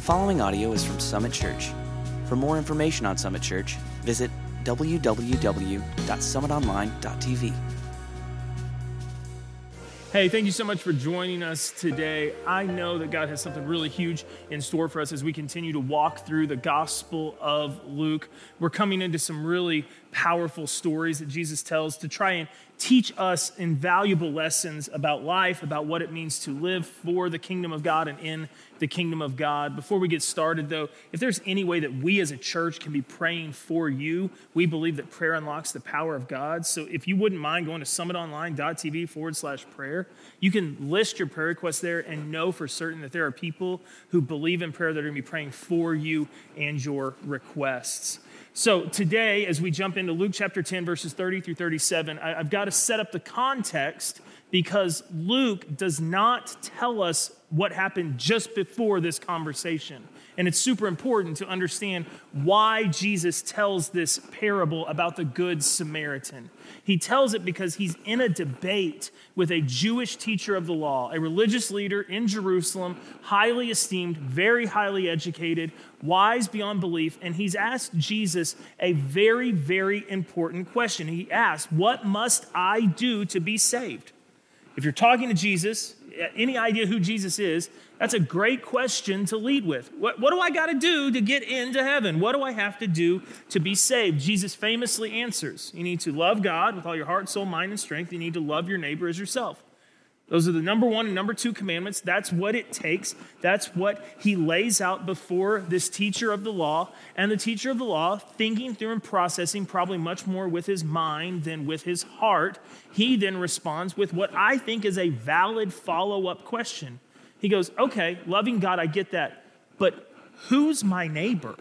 The following audio is from Summit Church. For more information on Summit Church, visit www.summitonline.tv. Hey, thank you so much for joining us today. I know that God has something really huge in store for us as we continue to walk through the Gospel of Luke. We're coming into some really powerful stories that Jesus tells to try and teach us invaluable lessons about life, about what it means to live for the kingdom of God and in the kingdom of God. Before we get started, though, if there's any way that we as a church can be praying for you, we believe that prayer unlocks the power of God. So if you wouldn't mind going to summitonline.tv forward slash prayer, you can list your prayer requests there and know for certain that there are people who believe in prayer that are going to be praying for you and your requests. So, today, as we jump into Luke chapter 10, verses 30 through 37, I, have got to set up the context because Luke does not tell us what happened just before this conversation. And it's super important to understand why Jesus tells this parable about the Good Samaritan. He tells it because he's in a debate with a Jewish teacher of the law, a religious leader in Jerusalem, highly esteemed, very highly educated, wise beyond belief. And he's asked Jesus a very, very important question. He asks, What must I do to be saved? If you're talking to Jesus, any idea who Jesus is, that's a great question to lead with. What, what do I got to do to get into heaven? What do I have to do to be saved? Jesus famously answers You need to love God with all your heart, soul, mind, and strength. You need to love your neighbor as yourself. Those are the number one and number two commandments. That's what it takes. That's what he lays out before this teacher of the law. And the teacher of the law, thinking through and processing probably much more with his mind than with his heart, he then responds with what I think is a valid follow up question. He goes, Okay, loving God, I get that. But who's my neighbor?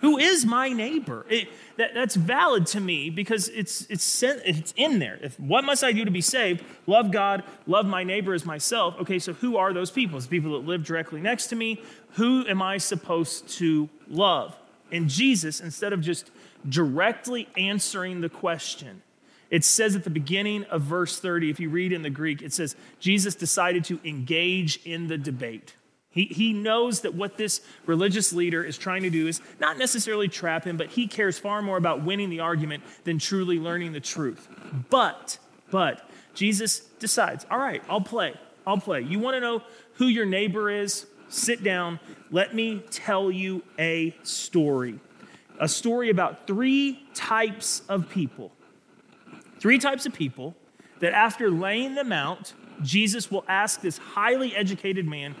Who is my neighbor? It, that, that's valid to me because it's, it's, it's in there. If, what must I do to be saved? Love God, love my neighbor as myself. Okay, so who are those people? It's people that live directly next to me. Who am I supposed to love? And Jesus, instead of just directly answering the question, it says at the beginning of verse 30, if you read in the Greek, it says, Jesus decided to engage in the debate. He, he knows that what this religious leader is trying to do is not necessarily trap him, but he cares far more about winning the argument than truly learning the truth. But, but, Jesus decides, all right, I'll play. I'll play. You want to know who your neighbor is? Sit down. Let me tell you a story. A story about three types of people. Three types of people that after laying them out, Jesus will ask this highly educated man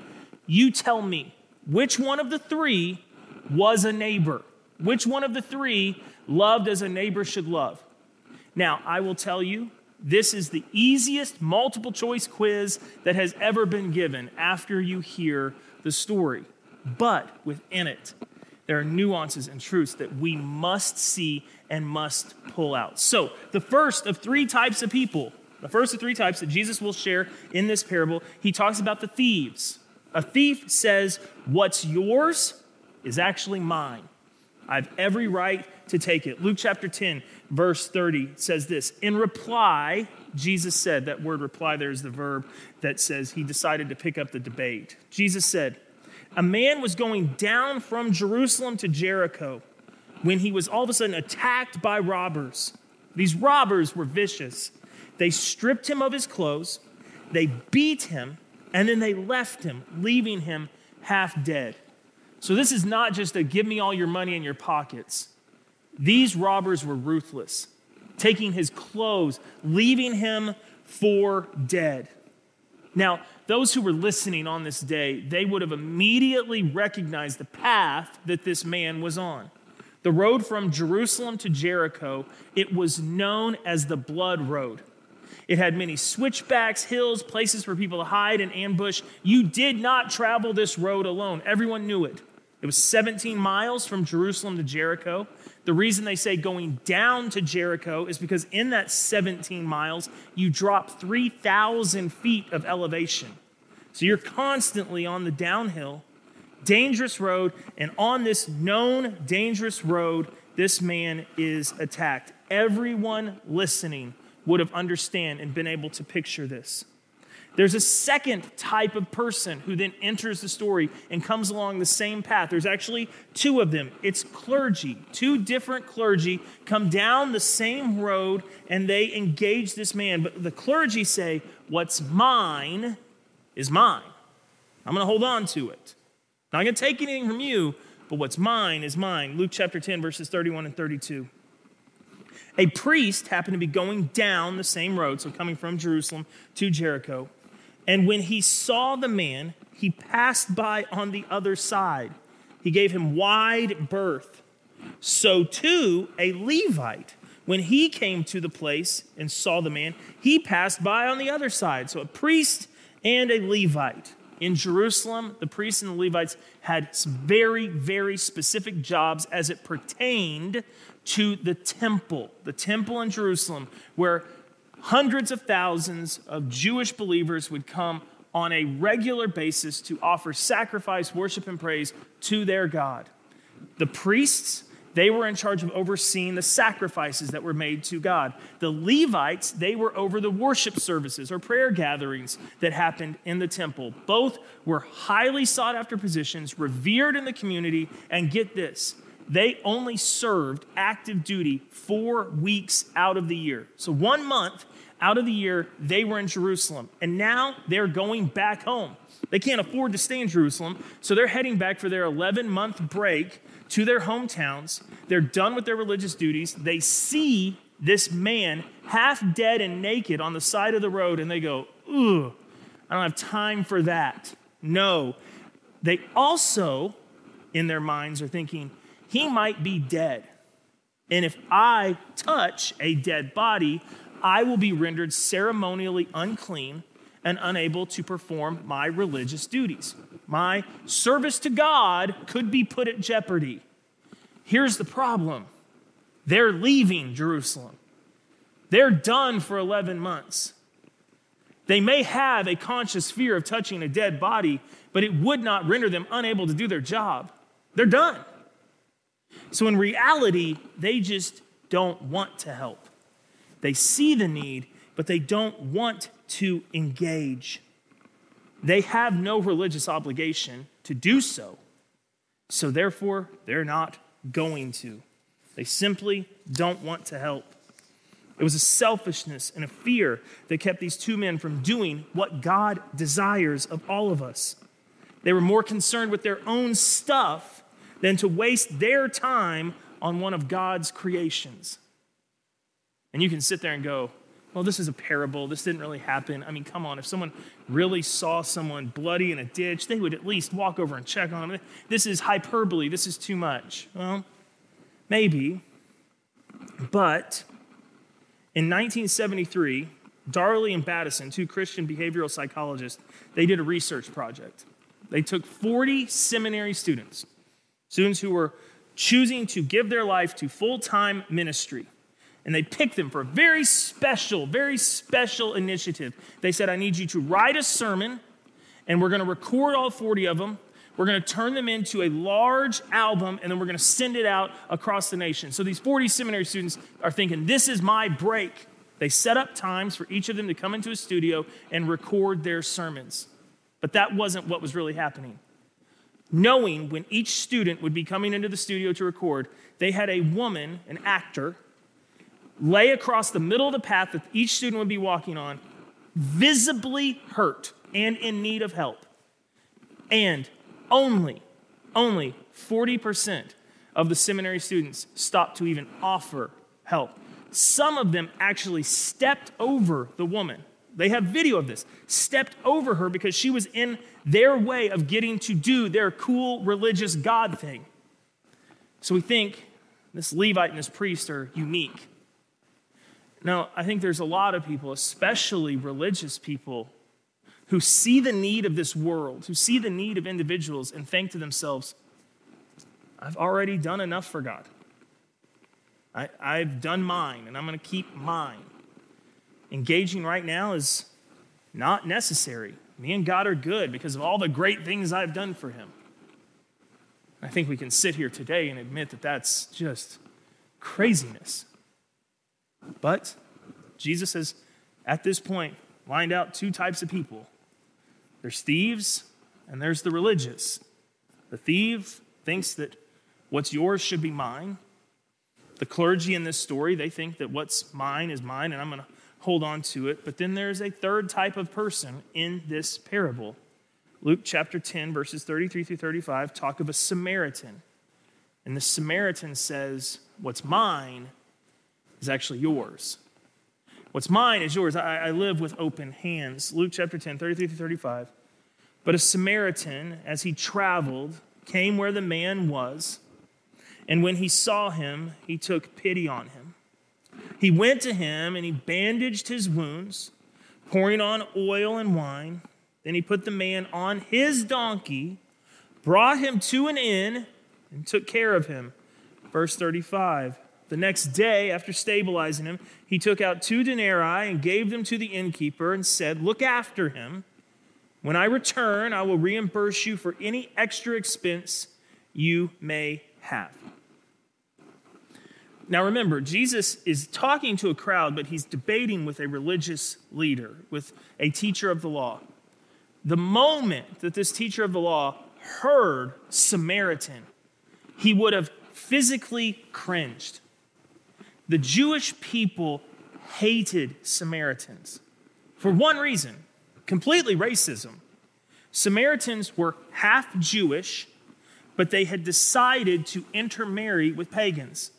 you tell me which one of the three was a neighbor? Which one of the three loved as a neighbor should love? Now, I will tell you, this is the easiest multiple choice quiz that has ever been given after you hear the story. But within it, there are nuances and truths that we must see and must pull out. So, the first of three types of people, the first of three types that Jesus will share in this parable, he talks about the thieves. A thief says, What's yours is actually mine. I have every right to take it. Luke chapter 10, verse 30 says this In reply, Jesus said, that word reply there is the verb that says he decided to pick up the debate. Jesus said, A man was going down from Jerusalem to Jericho when he was all of a sudden attacked by robbers. These robbers were vicious. They stripped him of his clothes, they beat him, and then they left him, leaving him half dead. So this is not just a give me all your money in your pockets. These robbers were ruthless, taking his clothes, leaving him for dead. Now, those who were listening on this day, they would have immediately recognized the path that this man was on. The road from Jerusalem to Jericho, it was known as the blood road. It had many switchbacks, hills, places for people to hide and ambush. You did not travel this road alone. Everyone knew it. It was 17 miles from Jerusalem to Jericho. The reason they say going down to Jericho is because in that 17 miles, you drop 3,000 feet of elevation. So you're constantly on the downhill, dangerous road, and on this known dangerous road, this man is attacked. Everyone listening would have understand and been able to picture this. There's a second type of person who then enters the story and comes along the same path. There's actually two of them. It's clergy. Two different clergy come down the same road and they engage this man. But the clergy say, What's mine is mine. I'm going to hold on to it. I'm Not going to take anything from you, but what's mine is mine. Luke chapter 10, verses 31 and 32. A priest happened to be going down the same road, so coming from Jerusalem to Jericho. And when he saw the man, he passed by on the other side. He gave him wide berth. So too, a Levite, when he came to the place and saw the man, he passed by on the other side. So a priest and a Levite. In Jerusalem, the priests and the Levites had very, very specific jobs as it pertained to the temple, the temple in Jerusalem, where hundreds of thousands of Jewish believers would come on a regular basis to offer sacrifice, worship, and praise to their God. The priests, they were in charge of overseeing the sacrifices that were made to God. The Levites, they were over the worship services or prayer gatherings that happened in the temple. Both were highly sought after positions, revered in the community, and get this, they only served active duty four weeks out of the year. So, one month out of the year, they were in Jerusalem. And now they're going back home. They can't afford to stay in Jerusalem. So, they're heading back for their 11 month break to their hometowns. They're done with their religious duties. They see this man half dead and naked on the side of the road, and they go, Ugh, I don't have time for that. No. They also, in their minds, are thinking, he might be dead. And if I touch a dead body, I will be rendered ceremonially unclean and unable to perform my religious duties. My service to God could be put at jeopardy. Here's the problem they're leaving Jerusalem, they're done for 11 months. They may have a conscious fear of touching a dead body, but it would not render them unable to do their job. They're done. So, in reality, they just don't want to help. They see the need, but they don't want to engage. They have no religious obligation to do so. So, therefore, they're not going to. They simply don't want to help. It was a selfishness and a fear that kept these two men from doing what God desires of all of us. They were more concerned with their own stuff than to waste their time on one of God's creations. And you can sit there and go, well, this is a parable. This didn't really happen. I mean, come on. If someone really saw someone bloody in a ditch, they would at least walk over and check on them. This is hyperbole. This is too much. Well, maybe. But in 1973, Darley and Battison, two Christian behavioral psychologists, they did a research project. They took 40 seminary students students who were choosing to give their life to full time ministry. And they picked them for a very special, very special initiative. They said, I need you to write a sermon, and we're going to record all 40 of them. We're going to turn them into a large album, and then we're going to send it out across the nation. So these 40 seminary students are thinking, This is my break. They set up times for each of them to come into a studio and record their sermons. But that wasn't what was really happening knowing when each student would be coming into the studio to record, they had a woman, an actor, lay across the middle of the path that each student would be walking on, visibly hurt and in need of help. And only, only 40% of the seminary students stopped to even offer help. Some of them actually stepped over the woman they have video of this, stepped over her because she was in their way of getting to do their cool religious God thing. So we think this Levite and this priest are unique. Now, I think there's a lot of people, especially religious people, who see the need of this world, who see the need of individuals, and think to themselves, I've already done enough for God. I, have done mine, and I'm going to keep mine engaging right now is not necessary. Me and God are good because of all the great things I've done for Him. I think we can sit here today and admit that that's just craziness. But Jesus says, at this point, lined out two types of people there's thieves, and there's the religious. The thief thinks that what's yours should be mine. The clergy in this story, they think that what's mine is mine, and I'm going to hold on to it. But then there's a third type of person in this parable. Luke chapter 10, verses 33 through 35, talk of a Samaritan. And the Samaritan says, What's mine is actually yours. What's mine is yours. I, I live with open hands. Luke chapter 10, 33 through 35. But a Samaritan, as he traveled, came where the man was. And when he saw him, he took pity on him. He went to him and he bandaged his wounds, pouring on oil and wine. Then he put the man on his donkey, brought him to an inn, and took care of him. Verse 35. The next day, after stabilizing him, he took out two denarii and gave them to the innkeeper and said, Look after him. When I return, I will reimburse you for any extra expense you may have. Now remember, Jesus is talking to a crowd, but he's debating with a religious leader, with a teacher of the law. The moment that this teacher of the law heard Samaritan, he would have physically cringed. The Jewish people hated Samaritans for one reason completely racism. Samaritans were half Jewish, but they had decided to intermarry with pagans.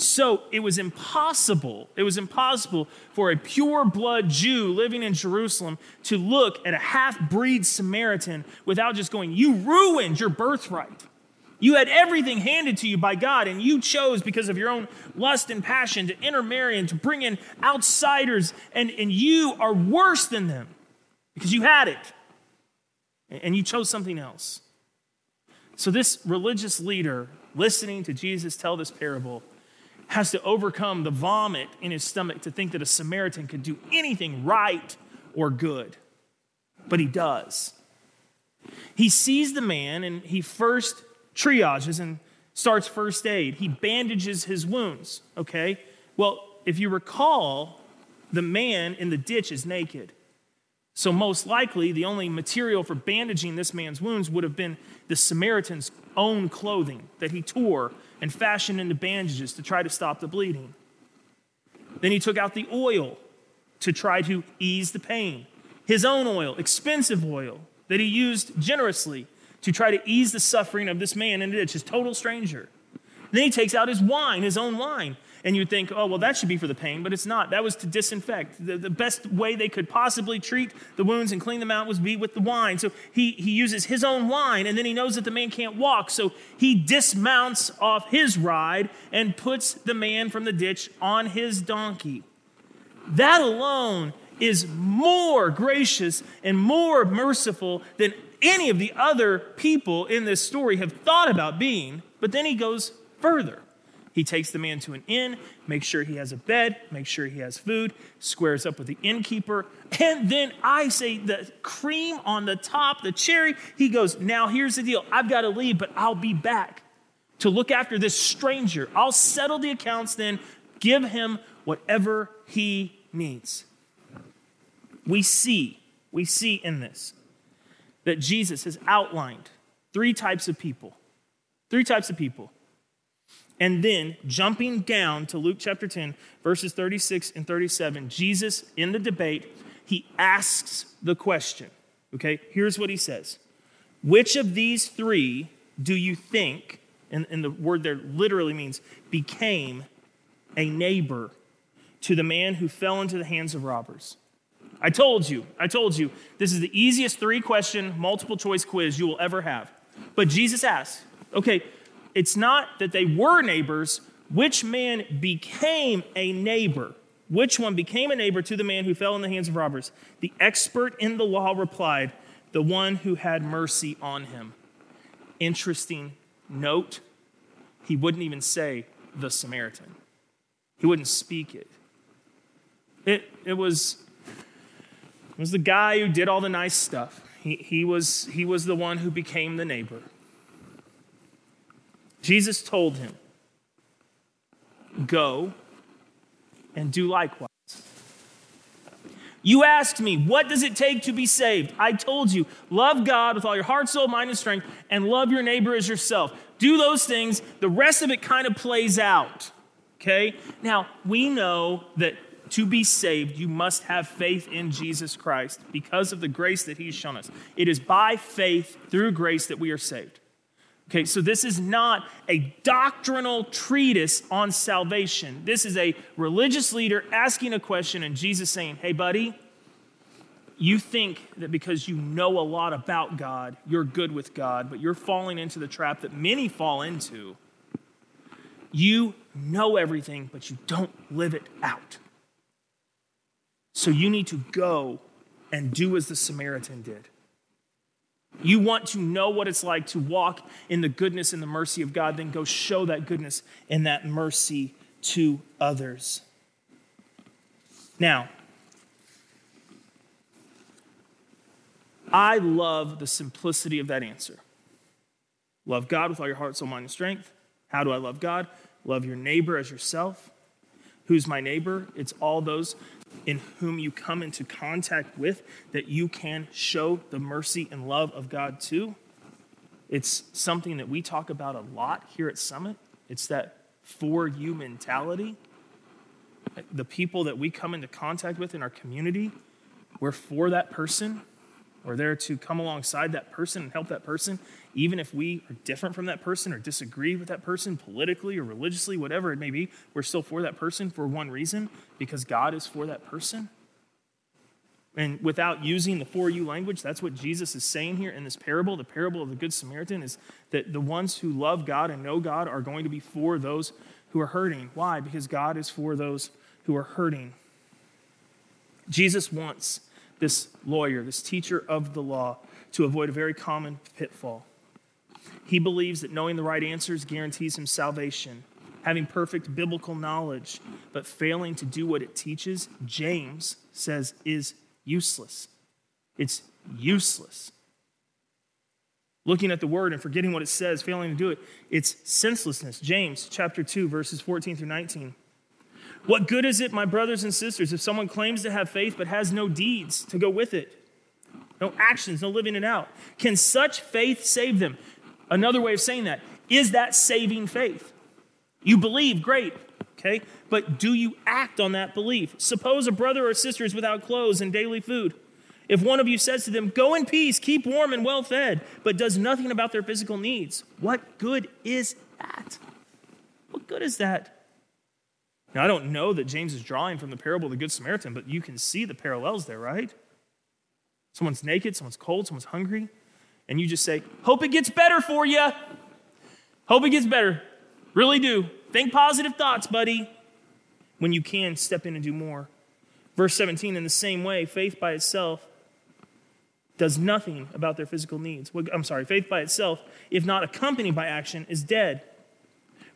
So it was impossible, it was impossible for a pure blood Jew living in Jerusalem to look at a half breed Samaritan without just going, You ruined your birthright. You had everything handed to you by God, and you chose because of your own lust and passion to intermarry and to bring in outsiders, and, and you are worse than them because you had it and you chose something else. So, this religious leader, listening to Jesus tell this parable, has to overcome the vomit in his stomach to think that a Samaritan could do anything right or good. But he does. He sees the man and he first triages and starts first aid. He bandages his wounds, okay? Well, if you recall, the man in the ditch is naked. So, most likely, the only material for bandaging this man's wounds would have been the Samaritan's own clothing that he tore and fashioned into bandages to try to stop the bleeding. Then he took out the oil to try to ease the pain. His own oil, expensive oil, that he used generously to try to ease the suffering of this man in a ditch, his total stranger. Then he takes out his wine, his own wine, and you'd think, oh, well, that should be for the pain, but it's not. That was to disinfect. The, the best way they could possibly treat the wounds and clean them out was be with the wine. So he, he uses his own wine, and then he knows that the man can't walk. So he dismounts off his ride and puts the man from the ditch on his donkey. That alone is more gracious and more merciful than any of the other people in this story have thought about being. But then he goes further. He takes the man to an inn, makes sure he has a bed, makes sure he has food, squares up with the innkeeper. And then I say the cream on the top, the cherry, he goes, Now here's the deal. I've got to leave, but I'll be back to look after this stranger. I'll settle the accounts then, give him whatever he needs. We see, we see in this that Jesus has outlined three types of people. Three types of people and then jumping down to Luke chapter 10, verses 36 and 37, Jesus in the debate, he asks the question. Okay, here's what he says Which of these three do you think, and, and the word there literally means became a neighbor to the man who fell into the hands of robbers? I told you, I told you, this is the easiest three question multiple choice quiz you will ever have. But Jesus asks, okay, it's not that they were neighbors, which man became a neighbor? Which one became a neighbor to the man who fell in the hands of robbers? The expert in the law replied, The one who had mercy on him. Interesting note, he wouldn't even say the Samaritan, he wouldn't speak it. It, it, was, it was the guy who did all the nice stuff. He, he, was, he was the one who became the neighbor. Jesus told him, Go and do likewise. You asked me, what does it take to be saved? I told you, love God with all your heart, soul, mind, and strength, and love your neighbor as yourself. Do those things. The rest of it kind of plays out. Okay? Now, we know that to be saved, you must have faith in Jesus Christ because of the grace that He's shown us. It is by faith through grace that we are saved. Okay, so this is not a doctrinal treatise on salvation. This is a religious leader asking a question and Jesus saying, Hey, buddy, you think that because you know a lot about God, you're good with God, but you're falling into the trap that many fall into. You know everything, but you don't live it out. So you need to go and do as the Samaritan did. You want to know what it's like to walk in the goodness and the mercy of God, then go show that goodness and that mercy to others. Now, I love the simplicity of that answer. Love God with all your heart, soul, mind, and strength. How do I love God? Love your neighbor as yourself. Who's my neighbor? It's all those in whom you come into contact with that you can show the mercy and love of God to. It's something that we talk about a lot here at Summit. It's that for you mentality. The people that we come into contact with in our community, we're for that person. We're there to come alongside that person and help that person, even if we are different from that person or disagree with that person politically or religiously, whatever it may be. We're still for that person for one reason because God is for that person. And without using the for you language, that's what Jesus is saying here in this parable. The parable of the Good Samaritan is that the ones who love God and know God are going to be for those who are hurting. Why? Because God is for those who are hurting. Jesus wants this lawyer, this teacher of the law, to avoid a very common pitfall. He believes that knowing the right answers guarantees him salvation. Having perfect biblical knowledge, but failing to do what it teaches, James says is useless. It's useless. Looking at the word and forgetting what it says, failing to do it, it's senselessness. James chapter 2, verses 14 through 19. What good is it, my brothers and sisters, if someone claims to have faith but has no deeds to go with it? No actions, no living it out. Can such faith save them? Another way of saying that is that saving faith. You believe, great, okay? But do you act on that belief? Suppose a brother or sister is without clothes and daily food. If one of you says to them, Go in peace, keep warm and well fed, but does nothing about their physical needs, what good is that? What good is that? Now, I don't know that James is drawing from the parable of the Good Samaritan, but you can see the parallels there, right? Someone's naked, someone's cold, someone's hungry, and you just say, Hope it gets better for you. Hope it gets better. Really do. Think positive thoughts, buddy, when you can step in and do more. Verse 17, in the same way, faith by itself does nothing about their physical needs. I'm sorry, faith by itself, if not accompanied by action, is dead.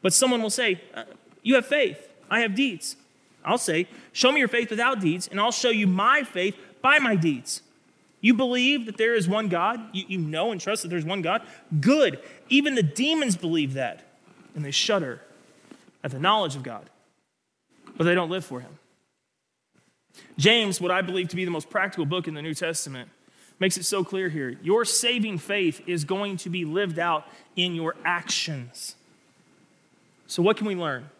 But someone will say, uh, You have faith. I have deeds. I'll say, Show me your faith without deeds, and I'll show you my faith by my deeds. You believe that there is one God? You, you know and trust that there's one God? Good. Even the demons believe that, and they shudder at the knowledge of God, but they don't live for Him. James, what I believe to be the most practical book in the New Testament, makes it so clear here. Your saving faith is going to be lived out in your actions. So, what can we learn?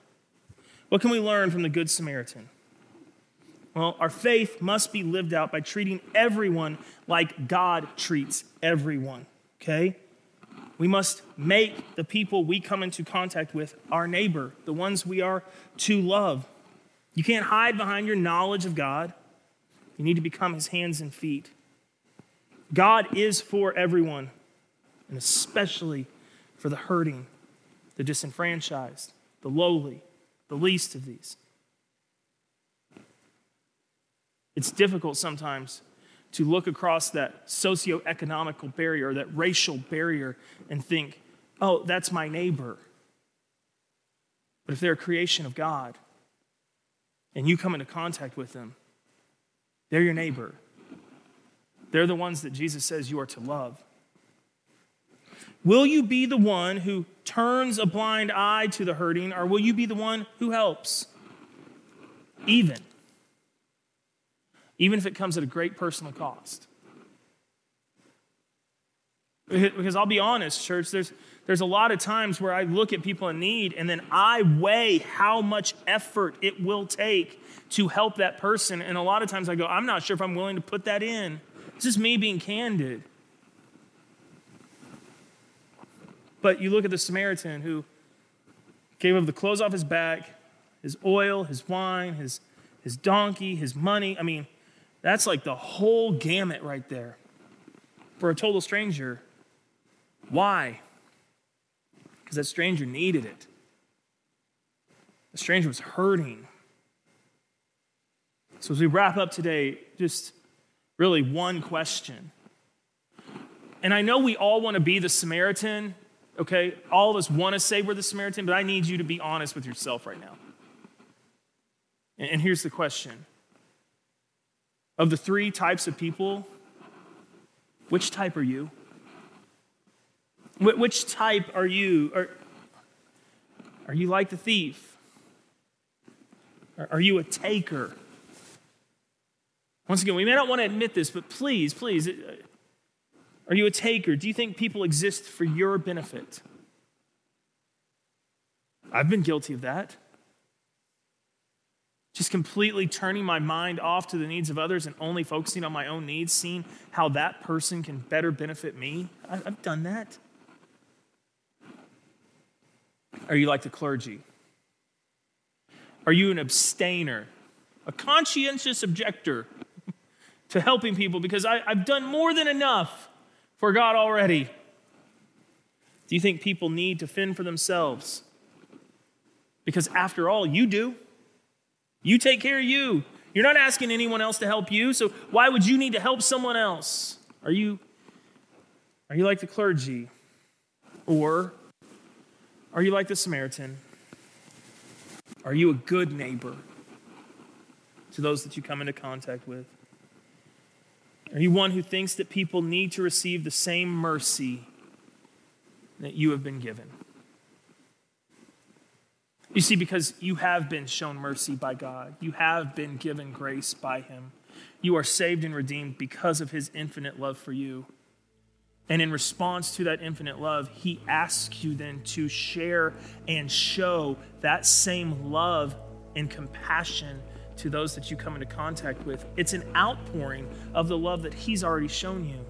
What can we learn from the Good Samaritan? Well, our faith must be lived out by treating everyone like God treats everyone, okay? We must make the people we come into contact with our neighbor, the ones we are to love. You can't hide behind your knowledge of God. You need to become his hands and feet. God is for everyone, and especially for the hurting, the disenfranchised, the lowly, the least of these. It's difficult sometimes to look across that socio-economical barrier, that racial barrier, and think, oh, that's my neighbor. But if they're a creation of God and you come into contact with them, they're your neighbor. They're the ones that Jesus says you are to love. Will you be the one who turns a blind eye to the hurting, or will you be the one who helps? Even. even if it comes at a great personal cost. Because I'll be honest, church, there's, there's a lot of times where I look at people in need and then I weigh how much effort it will take to help that person. And a lot of times I go, I'm not sure if I'm willing to put that in. It's just me being candid. But you look at the Samaritan who gave up the clothes off his back, his oil, his wine, his, his donkey, his money. I mean, that's like the whole gamut right there for a total stranger. Why? Because that stranger needed it. The stranger was hurting. So, as we wrap up today, just really one question. And I know we all want to be the Samaritan, okay? All of us want to say we're the Samaritan, but I need you to be honest with yourself right now. And here's the question Of the three types of people, which type are you? Which type are you? Are, are you like the thief? Are you a taker? Once again, we may not want to admit this, but please, please, uh, are you a taker? Do you think people exist for your benefit? I've been guilty of that. Just completely turning my mind off to the needs of others and only focusing on my own needs, seeing how that person can better benefit me. I've done that. Are you like the clergy? Are you an abstainer, a conscientious objector to helping people because I, have done more than enough for God already? Do you think people need to fend for themselves? Because after all, you do. You take care of you. You're not asking anyone else to help you, so why would you need to help someone else? Are you are you like the clergy? Or are you like the Samaritan? Are you a good neighbor to those that you come into contact with? Are you one who thinks that people need to receive the same mercy that you have been given? You see, because you have been shown mercy by God, you have been given grace by Him. You are saved and redeemed because of His infinite love for you. And in response to that infinite love, He asks you then to share and show that same love and compassion to those that you come into contact with. It's an outpouring of the love that He's already shown you.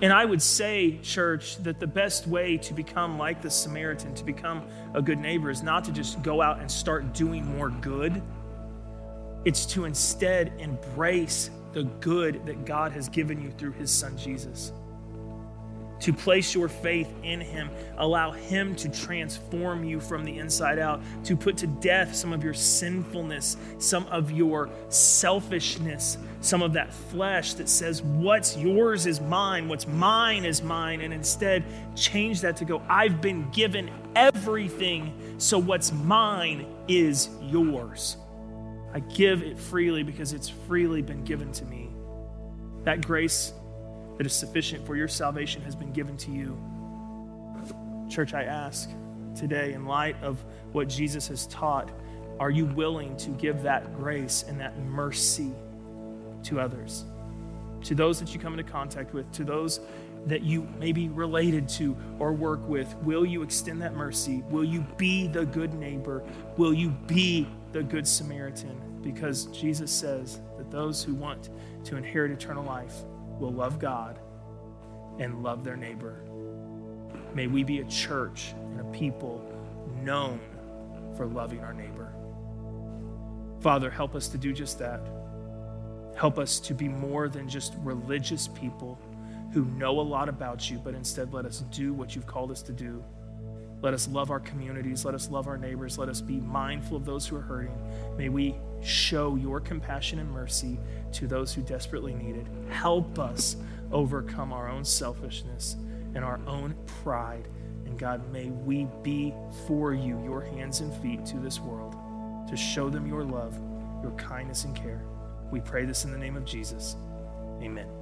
And I would say, church, that the best way to become like the Samaritan, to become a good neighbor, is not to just go out and start doing more good. It's to instead embrace the good that God has given you through his son Jesus to place your faith in Him. Allow Him to transform you from the inside out, to put to death some of your sinfulness, some of your selfishness, some of that flesh that says, What's yours is mine, what's mine is mine, and instead change that to go, I've been given everything, so what's mine is yours. I give it freely because it's freely been given to me. That grace that is sufficient for your salvation has been given to you. Church, I ask today, in light of what Jesus has taught, are you willing to give that grace and that mercy to others? To those that you come into contact with, to those that you may be related to or work with, will you extend that mercy? Will you be the good neighbor? Will you be the good Samaritan? Because Jesus says that those who want to inherit eternal life will love God and love their neighbor. May we be a church and a people known for loving our neighbor. Father, help us to do just that. Help us to be more than just religious people who know a lot about you, but instead let us do what you've called us to do. Let us love our communities. Let us love our neighbors. Let us be mindful of those who are hurting. May we show your compassion and mercy to those who desperately need it. Help us overcome our own selfishness and our own pride. And God, may we be for you, your hands and feet to this world, to show them your love, your kindness, and care. We pray this in the name of Jesus. Amen.